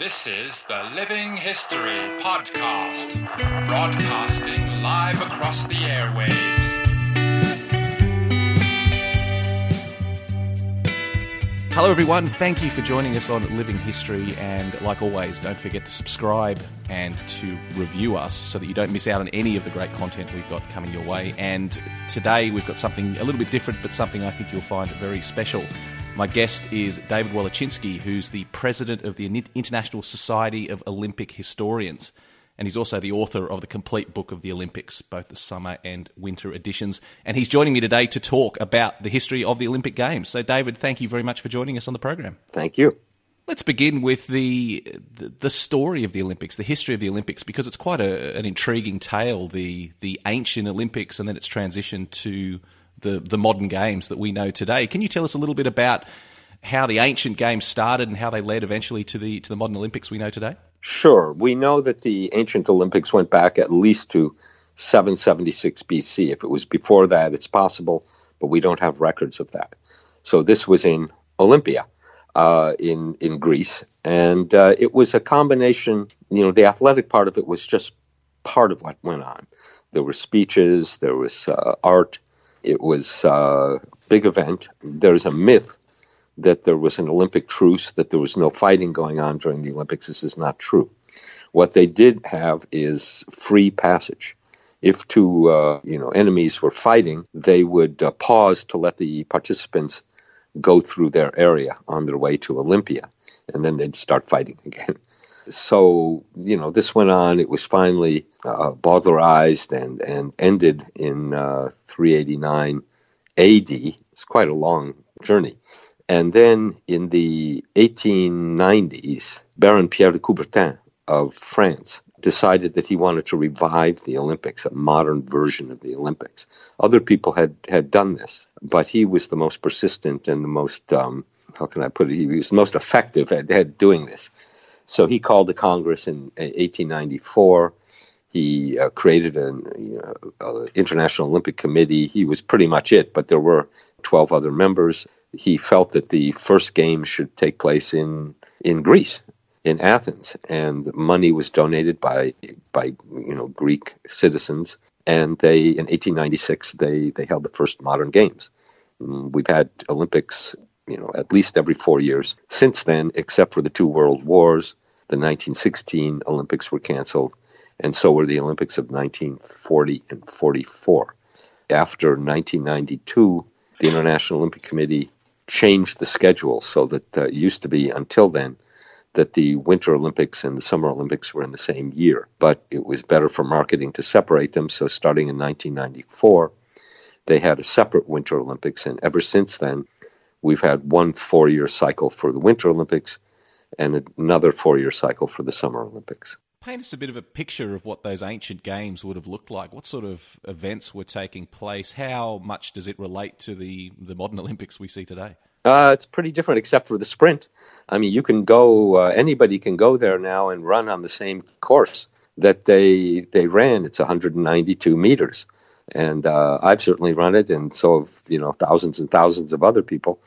This is the Living History Podcast, broadcasting live across the airwaves. Hello, everyone. Thank you for joining us on Living History. And like always, don't forget to subscribe and to review us so that you don't miss out on any of the great content we've got coming your way. And today we've got something a little bit different, but something I think you'll find very special. My guest is David Wallechinsky, who's the president of the International Society of Olympic Historians. And he's also the author of the complete book of the Olympics, both the summer and winter editions. And he's joining me today to talk about the history of the Olympic Games. So, David, thank you very much for joining us on the program. Thank you. Let's begin with the, the, the story of the Olympics, the history of the Olympics, because it's quite a, an intriguing tale. The the ancient Olympics and then its transition to the, the modern games that we know today. Can you tell us a little bit about how the ancient games started and how they led eventually to the to the modern Olympics we know today? Sure. We know that the ancient Olympics went back at least to 776 BC. If it was before that, it's possible, but we don't have records of that. So this was in Olympia, uh, in in Greece, and uh, it was a combination. You know, the athletic part of it was just part of what went on. There were speeches, there was uh, art, it was a big event. There's a myth that there was an Olympic truce, that there was no fighting going on during the Olympics. This is not true. What they did have is free passage. If two uh, you know enemies were fighting, they would uh, pause to let the participants go through their area on their way to Olympia, and then they'd start fighting again so you know this went on. It was finally uh, bowdlerized and and ended in uh, 389 AD. It's quite a long journey. And then in the 1890s, Baron Pierre de Coubertin of France decided that he wanted to revive the Olympics, a modern version of the Olympics. Other people had, had done this, but he was the most persistent and the most, um, how can I put it, he was the most effective at, at doing this. So he called the Congress in 1894. He uh, created an you know, International Olympic Committee. He was pretty much it, but there were 12 other members. He felt that the first games should take place in, in Greece, in Athens, and money was donated by by you know Greek citizens. And they in 1896 they they held the first modern games. Mm, we've had Olympics you know, at least every four years. Since then, except for the two world wars, the 1916 Olympics were canceled, and so were the Olympics of 1940 and 44. After 1992, the International Olympic Committee changed the schedule so that uh, it used to be until then that the Winter Olympics and the Summer Olympics were in the same year. But it was better for marketing to separate them. So starting in 1994, they had a separate Winter Olympics. And ever since then, we've had one four year cycle for the Winter Olympics and another four year cycle for the Summer Olympics. Paint us a bit of a picture of what those ancient games would have looked like. What sort of events were taking place? How much does it relate to the, the modern Olympics we see today? Uh, it's pretty different, except for the sprint. I mean, you can go. Uh, anybody can go there now and run on the same course that they they ran. It's 192 meters, and uh, I've certainly run it, and so have you know thousands and thousands of other people.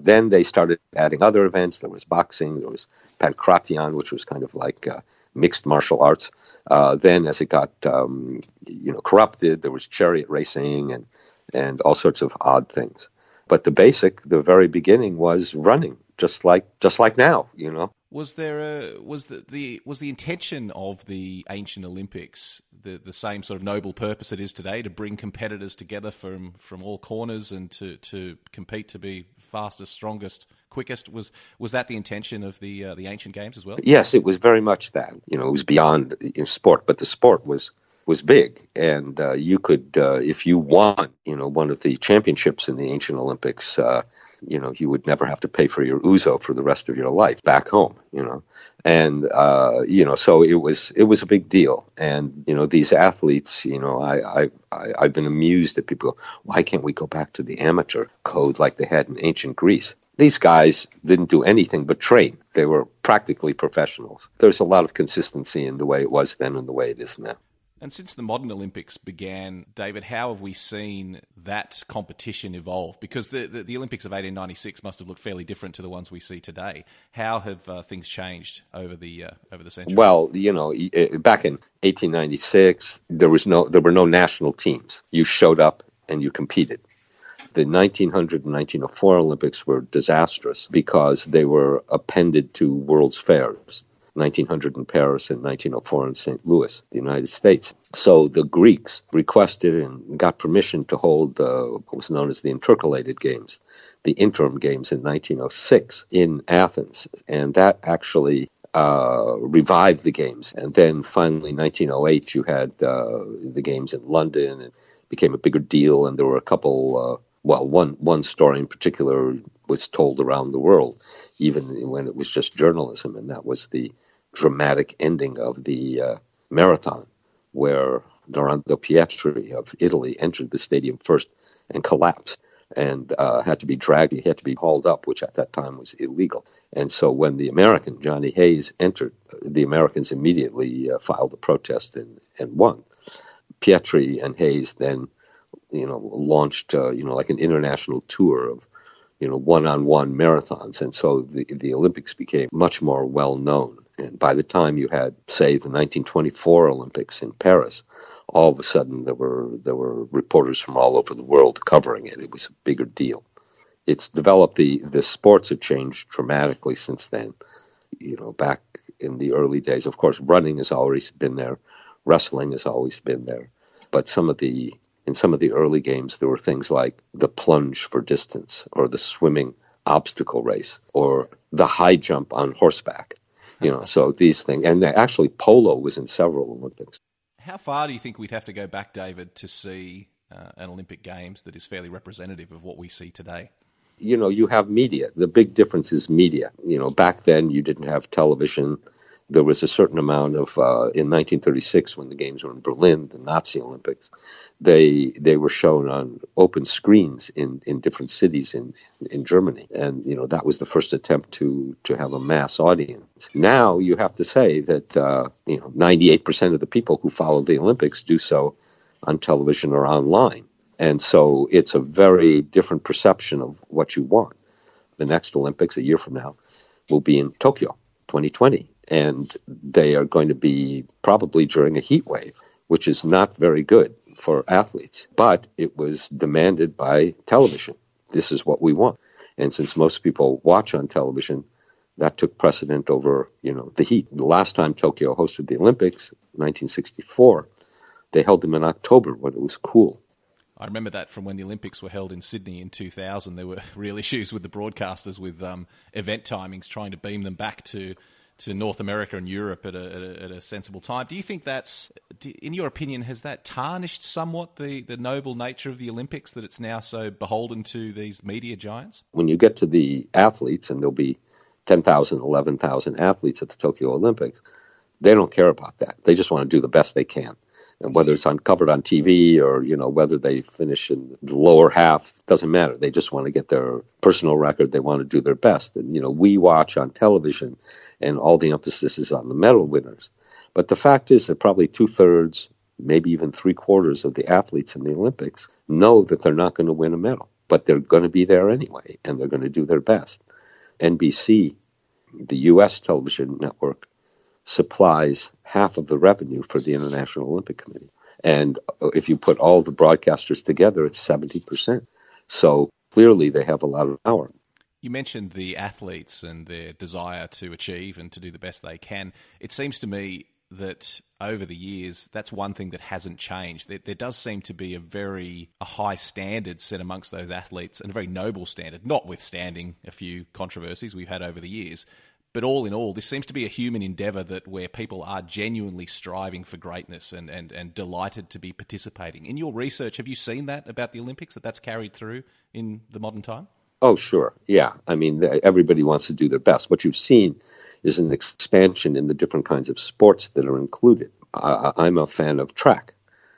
Then they started adding other events. There was boxing. There was pankration, which was kind of like uh, mixed martial arts. Uh, then, as it got um, you know corrupted, there was chariot racing and and all sorts of odd things. But the basic, the very beginning, was running, just like just like now. You know. Was there a was the, the was the intention of the ancient Olympics the the same sort of noble purpose it is today to bring competitors together from from all corners and to to compete to be fastest, strongest, quickest? Was was that the intention of the uh, the ancient games as well? Yes, it was very much that. You know, it was beyond sport, but the sport was was big, and uh, you could, uh, if you won, you know, one of the championships in the ancient Olympics, uh, you know, you would never have to pay for your ouzo for the rest of your life back home, you know. And uh, you know, so it was it was a big deal. And you know, these athletes, you know, I, I, I I've been amused that people why can't we go back to the amateur code like they had in ancient Greece? These guys didn't do anything but train. They were practically professionals. There's a lot of consistency in the way it was then and the way it is now. And since the modern Olympics began, David, how have we seen that competition evolve? Because the, the, the Olympics of 1896 must have looked fairly different to the ones we see today. How have uh, things changed over the uh, over the century? Well, you know, back in 1896, there was no there were no national teams. You showed up and you competed. The 1900 and 1904 Olympics were disastrous because they were appended to World's Fairs 1900 in Paris and 1904 in St. Louis, the United States. So the Greeks requested and got permission to hold uh, what was known as the intercalated games, the interim games in 1906 in Athens. And that actually uh, revived the games. And then finally, 1908, you had uh, the games in London and became a bigger deal. And there were a couple, uh, well, one, one story in particular was told around the world, even when it was just journalism, and that was the dramatic ending of the uh, marathon, where Dorando Pietri of Italy entered the stadium first and collapsed and uh, had to be dragged. He had to be hauled up, which at that time was illegal. And so when the American, Johnny Hayes, entered, the Americans immediately uh, filed a protest and, and won. Pietri and Hayes then, you know, launched, uh, you know, like an international tour of, you know, one-on-one marathons. And so the, the Olympics became much more well known. And by the time you had, say, the 1924 Olympics in Paris, all of a sudden there were there were reporters from all over the world covering it. It was a bigger deal. It's developed the the sports have changed dramatically since then. You know, back in the early days, of course, running has always been there, wrestling has always been there, but some of the in some of the early games there were things like the plunge for distance or the swimming obstacle race or the high jump on horseback you know, so these things, and actually polo was in several Olympics. How far do you think we'd have to go back, David, to see uh, an Olympic Games that is fairly representative of what we see today? You know, you have media. The big difference is media. You know, back then you didn't have television there was a certain amount of uh, in 1936 when the games were in Berlin, the Nazi Olympics. They they were shown on open screens in, in different cities in, in Germany, and you know that was the first attempt to to have a mass audience. Now you have to say that uh, you know 98 percent of the people who follow the Olympics do so on television or online, and so it's a very different perception of what you want. The next Olympics, a year from now, will be in Tokyo, 2020 and they are going to be probably during a heat wave, which is not very good for athletes. But it was demanded by television. This is what we want. And since most people watch on television, that took precedent over, you know, the heat. The last time Tokyo hosted the Olympics, 1964, they held them in October when it was cool. I remember that from when the Olympics were held in Sydney in 2000. There were real issues with the broadcasters with um, event timings, trying to beam them back to to North America and Europe at a, at a, at a sensible time. Do you think that's, in your opinion, has that tarnished somewhat the, the noble nature of the Olympics that it's now so beholden to these media giants? When you get to the athletes, and there'll be 10,000, 11,000 athletes at the Tokyo Olympics, they don't care about that. They just want to do the best they can whether it's uncovered on TV or you know whether they finish in the lower half doesn't matter. They just want to get their personal record. They want to do their best. And you know we watch on television, and all the emphasis is on the medal winners. But the fact is that probably two thirds, maybe even three quarters of the athletes in the Olympics know that they're not going to win a medal, but they're going to be there anyway, and they're going to do their best. NBC, the U.S. television network, supplies half of the revenue for the International Olympic Committee. And if you put all the broadcasters together, it's 70%. So clearly they have a lot of power. You mentioned the athletes and their desire to achieve and to do the best they can. It seems to me that over the years, that's one thing that hasn't changed. There, there, does seem to be a very a high standard set amongst those athletes, and a very noble standard, notwithstanding a few controversies we've had over the years. But all in all, this seems to be a human endeavour that where people are genuinely striving for greatness and, and, and delighted to be participating. In your research, have you seen that about the Olympics, that that's carried through in the modern time? Oh, sure. Yeah. I mean, everybody wants to do their best. What you've seen is an expansion in the different kinds of sports that are included. I'm a fan of track,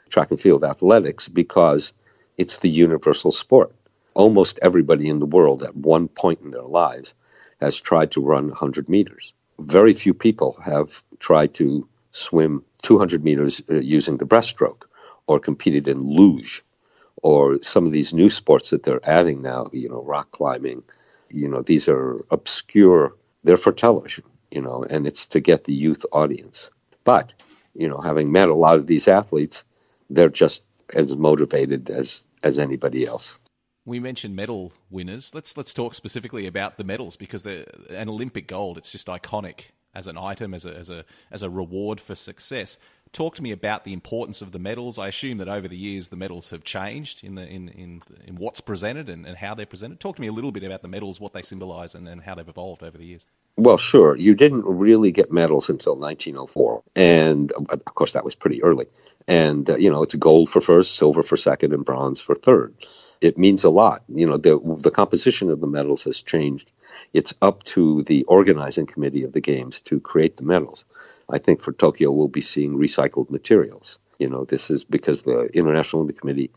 track and field athletics, because it's the universal sport. Almost everybody in the world at one point in their lives has tried to run 100 meters. Very few people have tried to swim 200 meters uh, using the breaststroke or competed in luge or some of these new sports that they're adding now, you know, rock climbing, you know, these are obscure, they're for television, you know, and it's to get the youth audience. But, you know, having met a lot of these athletes, they're just as motivated as, as anybody else. We mentioned medal winners. Let's let's talk specifically about the medals because an Olympic gold. It's just iconic as an item, as a as a as a reward for success. Talk to me about the importance of the medals. I assume that over the years the medals have changed in the in in, in what's presented and, and how they're presented. Talk to me a little bit about the medals, what they symbolise, and, and how they've evolved over the years. Well, sure. You didn't really get medals until 1904, and of course that was pretty early. And uh, you know, it's gold for first, silver for second, and bronze for third. It means a lot. You know, the the composition of the medals has changed it's up to the organizing committee of the games to create the medals. I think for Tokyo, we'll be seeing recycled materials. You know, this is because the International Olympic Committee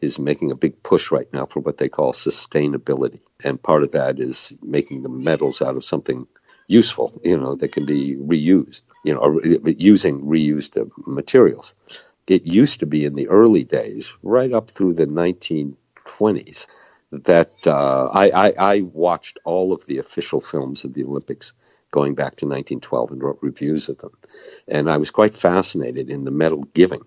is making a big push right now for what they call sustainability. And part of that is making the medals out of something useful, you know, that can be reused, you know, or using reused materials. It used to be in the early days, right up through the 1920s, that uh, I, I, I, watched all of the official films of the Olympics going back to 1912 and wrote reviews of them. And I was quite fascinated in the medal giving.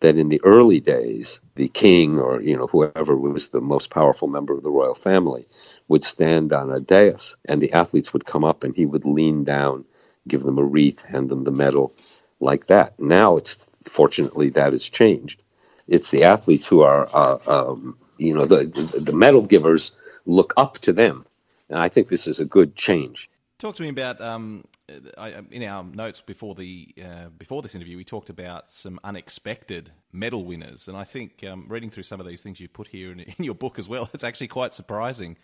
That in the early days, the king or you know whoever was the most powerful member of the royal family would stand on a dais, and the athletes would come up, and he would lean down, give them a wreath, hand them the medal, like that. Now it's fortunately that has changed. It's the athletes who are uh, um, you know the, the, medal givers look up to them, and I think this is a good change. Talk to me about um, I, in our notes before the uh, before this interview. We talked about some unexpected medal winners, and I think um, reading through some of these things you put here in, in your book as well, it's actually quite surprising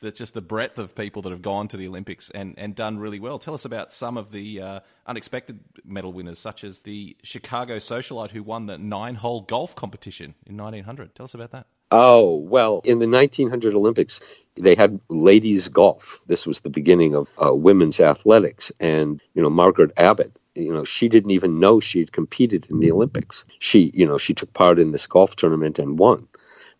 that just the breadth of people that have gone to the Olympics and, and done really well. Tell us about some of the uh, unexpected medal winners, such as the Chicago socialite who won the nine hole golf competition in 1900. Tell us about that. Oh, well, in the 1900 Olympics, they had ladies golf. This was the beginning of uh, women's athletics. And, you know, Margaret Abbott, you know, she didn't even know she had competed in the Olympics. She, you know, she took part in this golf tournament and won.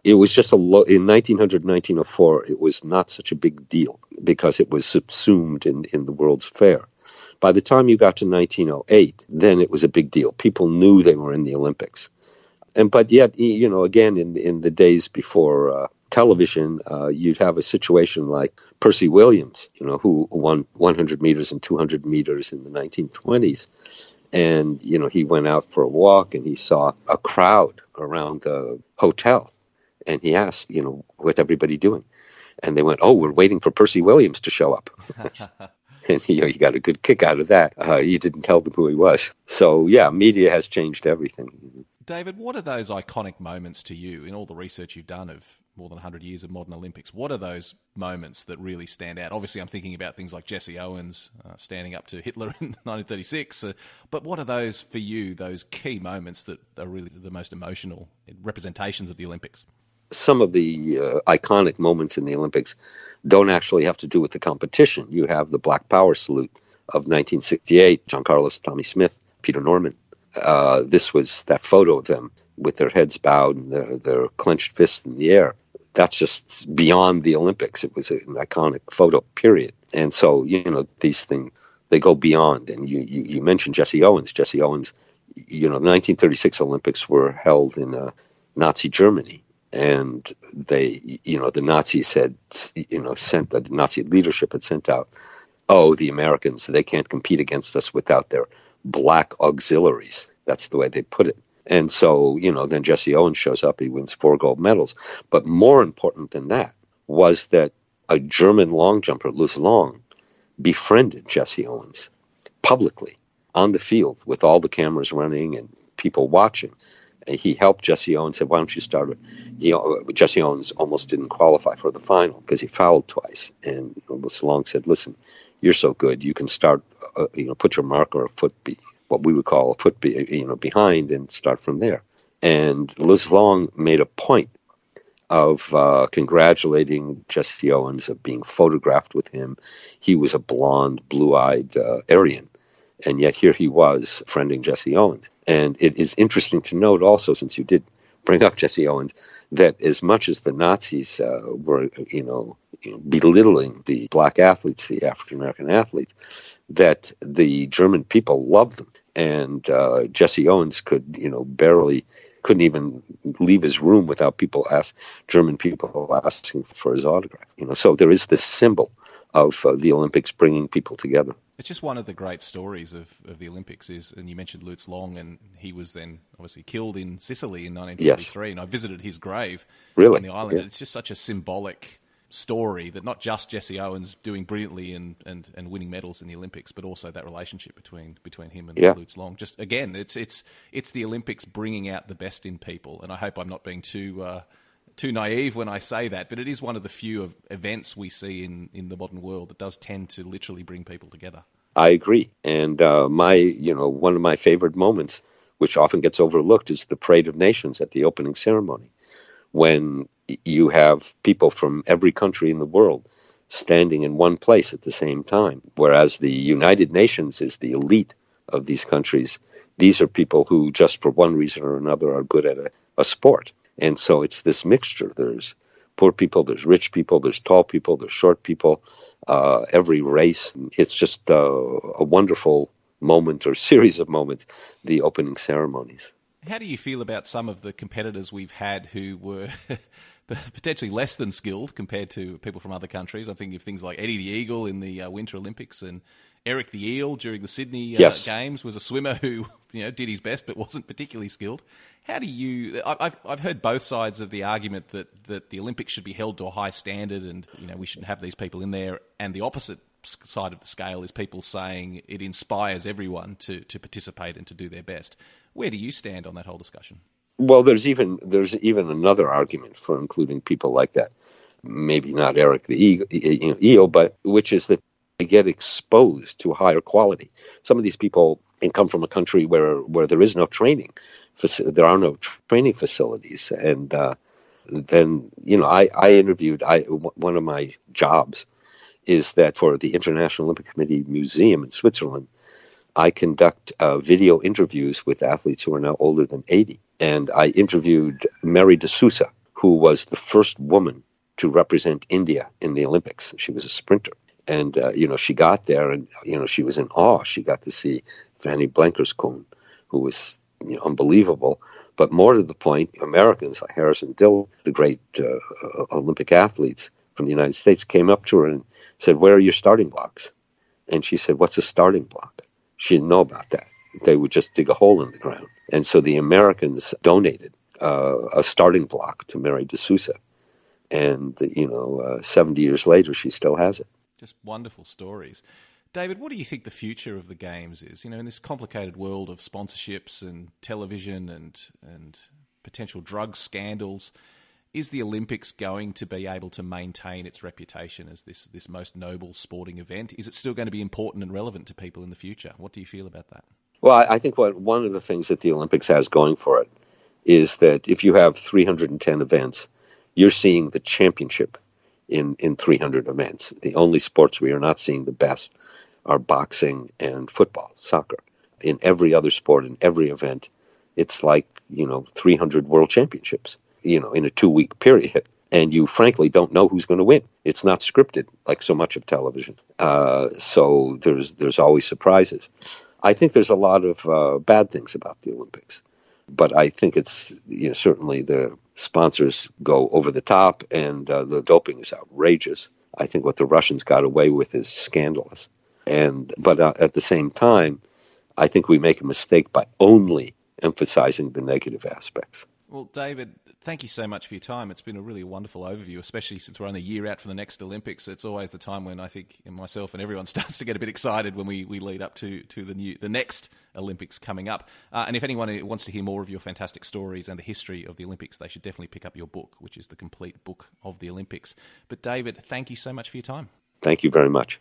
It was just a low, in 1900, 1904, it was not such a big deal because it was subsumed in, in the World's Fair. By the time you got to 1908, then it was a big deal. People knew they were in the Olympics and but yet you know again in in the days before uh, television uh, you'd have a situation like Percy Williams you know who won 100 meters and 200 meters in the 1920s and you know he went out for a walk and he saw a crowd around the hotel and he asked you know what's everybody doing and they went oh we're waiting for Percy Williams to show up and you know you got a good kick out of that. Uh, you didn't tell them who he was. So yeah, media has changed everything. David, what are those iconic moments to you in all the research you've done of more than 100 years of modern Olympics? What are those moments that really stand out? Obviously, I'm thinking about things like Jesse Owens uh, standing up to Hitler in 1936. Uh, but what are those for you, those key moments that are really the most emotional representations of the Olympics? Some of the uh, iconic moments in the Olympics don't actually have to do with the competition. You have the Black Power salute of 1968, John Carlos, Tommie Smith, Peter Norman uh, this was that photo of them with their heads bowed and their, their clenched fists in the air. That's just beyond the Olympics. It was an iconic photo, period. And so, you know, these things, they go beyond. And you, you, you mentioned Jesse Owens. Jesse Owens, you know, the 1936 Olympics were held in uh, Nazi Germany. and they, you know, the Nazis had, you know, sent the Nazi leadership had sent out, oh, the Americans they can't compete against us without their black auxiliaries. That's the way they put it. And so, you know, then Jesse Owens shows up, he wins four gold medals. But more important than that was that a German long jumper, Lutz Long, befriended Jesse Owens publicly on the field with all the cameras running and people watching. And he helped Jesse Owens. Said, "Why don't you start?" With, you uh, Jesse Owens almost didn't qualify for the final because he fouled twice. And Lutz Long said, "Listen, you're so good. You can start. Uh, you know, put your mark or a foot, be, what we would call a foot, be, you know, behind, and start from there." And Lutz Long made a point of uh, congratulating Jesse Owens of being photographed with him. He was a blonde, blue-eyed uh, Aryan, and yet here he was friending Jesse Owens. And it is interesting to note also, since you did bring up Jesse Owens, that as much as the Nazis uh, were, you know, belittling the black athletes, the African American athletes, that the German people loved them. And uh, Jesse Owens could, you know, barely couldn't even leave his room without people ask German people asking for his autograph. You know, so there is this symbol of uh, the Olympics bringing people together. It's just one of the great stories of, of the Olympics is, and you mentioned Lutz Long, and he was then obviously killed in Sicily in 1943, yes. and I visited his grave really? on the island. Yeah. It's just such a symbolic story that not just Jesse Owens doing brilliantly and, and, and winning medals in the Olympics, but also that relationship between between him and yeah. Lutz Long. Just again, it's it's it's the Olympics bringing out the best in people, and I hope I'm not being too. Uh, too naive when I say that, but it is one of the few events we see in, in the modern world that does tend to literally bring people together. I agree, and uh, my you know one of my favorite moments, which often gets overlooked, is the Parade of Nations at the opening ceremony, when you have people from every country in the world standing in one place at the same time. Whereas the United Nations is the elite of these countries. These are people who, just for one reason or another, are good at a, a sport. And so it's this mixture. There's poor people, there's rich people, there's tall people, there's short people, uh, every race. It's just uh, a wonderful moment or series of moments, the opening ceremonies. How do you feel about some of the competitors we've had who were potentially less than skilled compared to people from other countries. I'm thinking of things like Eddie the Eagle in the uh, Winter Olympics and Eric the Eel during the Sydney uh, yes. Games was a swimmer who you know did his best but wasn't particularly skilled. How do you? I've I've heard both sides of the argument that that the Olympics should be held to a high standard and you know we shouldn't have these people in there, and the opposite side of the scale is people saying it inspires everyone to to participate and to do their best. Where do you stand on that whole discussion? Well, there's even there's even another argument for including people like that. Maybe not Eric the Eagle, Eel, but which is that get exposed to higher quality. Some of these people come from a country where where there is no training, there are no training facilities, and uh, then you know I, I interviewed I one of my jobs is that for the International Olympic Committee Museum in Switzerland, I conduct uh, video interviews with athletes who are now older than 80 and I interviewed Mary De Souza, who was the first woman to represent India in the Olympics. She was a sprinter, and uh, you know she got there, and you know she was in awe. She got to see Fanny Blankers-Koen, who was you know, unbelievable. But more to the point, Americans like Harrison Dill, the great uh, Olympic athletes from the United States, came up to her and said, "Where are your starting blocks?" And she said, "What's a starting block?" She didn't know about that. They would just dig a hole in the ground. And so the Americans donated uh, a starting block to Mary De Souza. And, you know, uh, 70 years later, she still has it. Just wonderful stories. David, what do you think the future of the games is? You know, in this complicated world of sponsorships and television and, and potential drug scandals, is the Olympics going to be able to maintain its reputation as this, this most noble sporting event? Is it still going to be important and relevant to people in the future? What do you feel about that? Well, I think what one of the things that the Olympics has going for it is that if you have 310 events, you're seeing the championship in, in 300 events. The only sports we are not seeing the best are boxing and football, soccer. In every other sport, in every event, it's like, you know, 300 world championships, you know, in a two week period. And you frankly don't know who's going to win. It's not scripted like so much of television. Uh, so there's there's always surprises. I think there's a lot of uh, bad things about the Olympics, but I think it's you know certainly the sponsors go over the top, and uh, the doping is outrageous. I think what the Russians got away with is scandalous. And but uh, at the same time, I think we make a mistake by only emphasizing the negative aspects. Well, David, thank you so much for your time. It's been a really wonderful overview, especially since we're only a year out from the next Olympics. It's always the time when I think myself and everyone starts to get a bit excited when we, we lead up to, to the new the next Olympics coming up. Uh, and if anyone wants to hear more of your fantastic stories and the history of the Olympics, they should definitely pick up your book, which is the complete book of the Olympics. But David, thank you so much for your time. Thank you very much.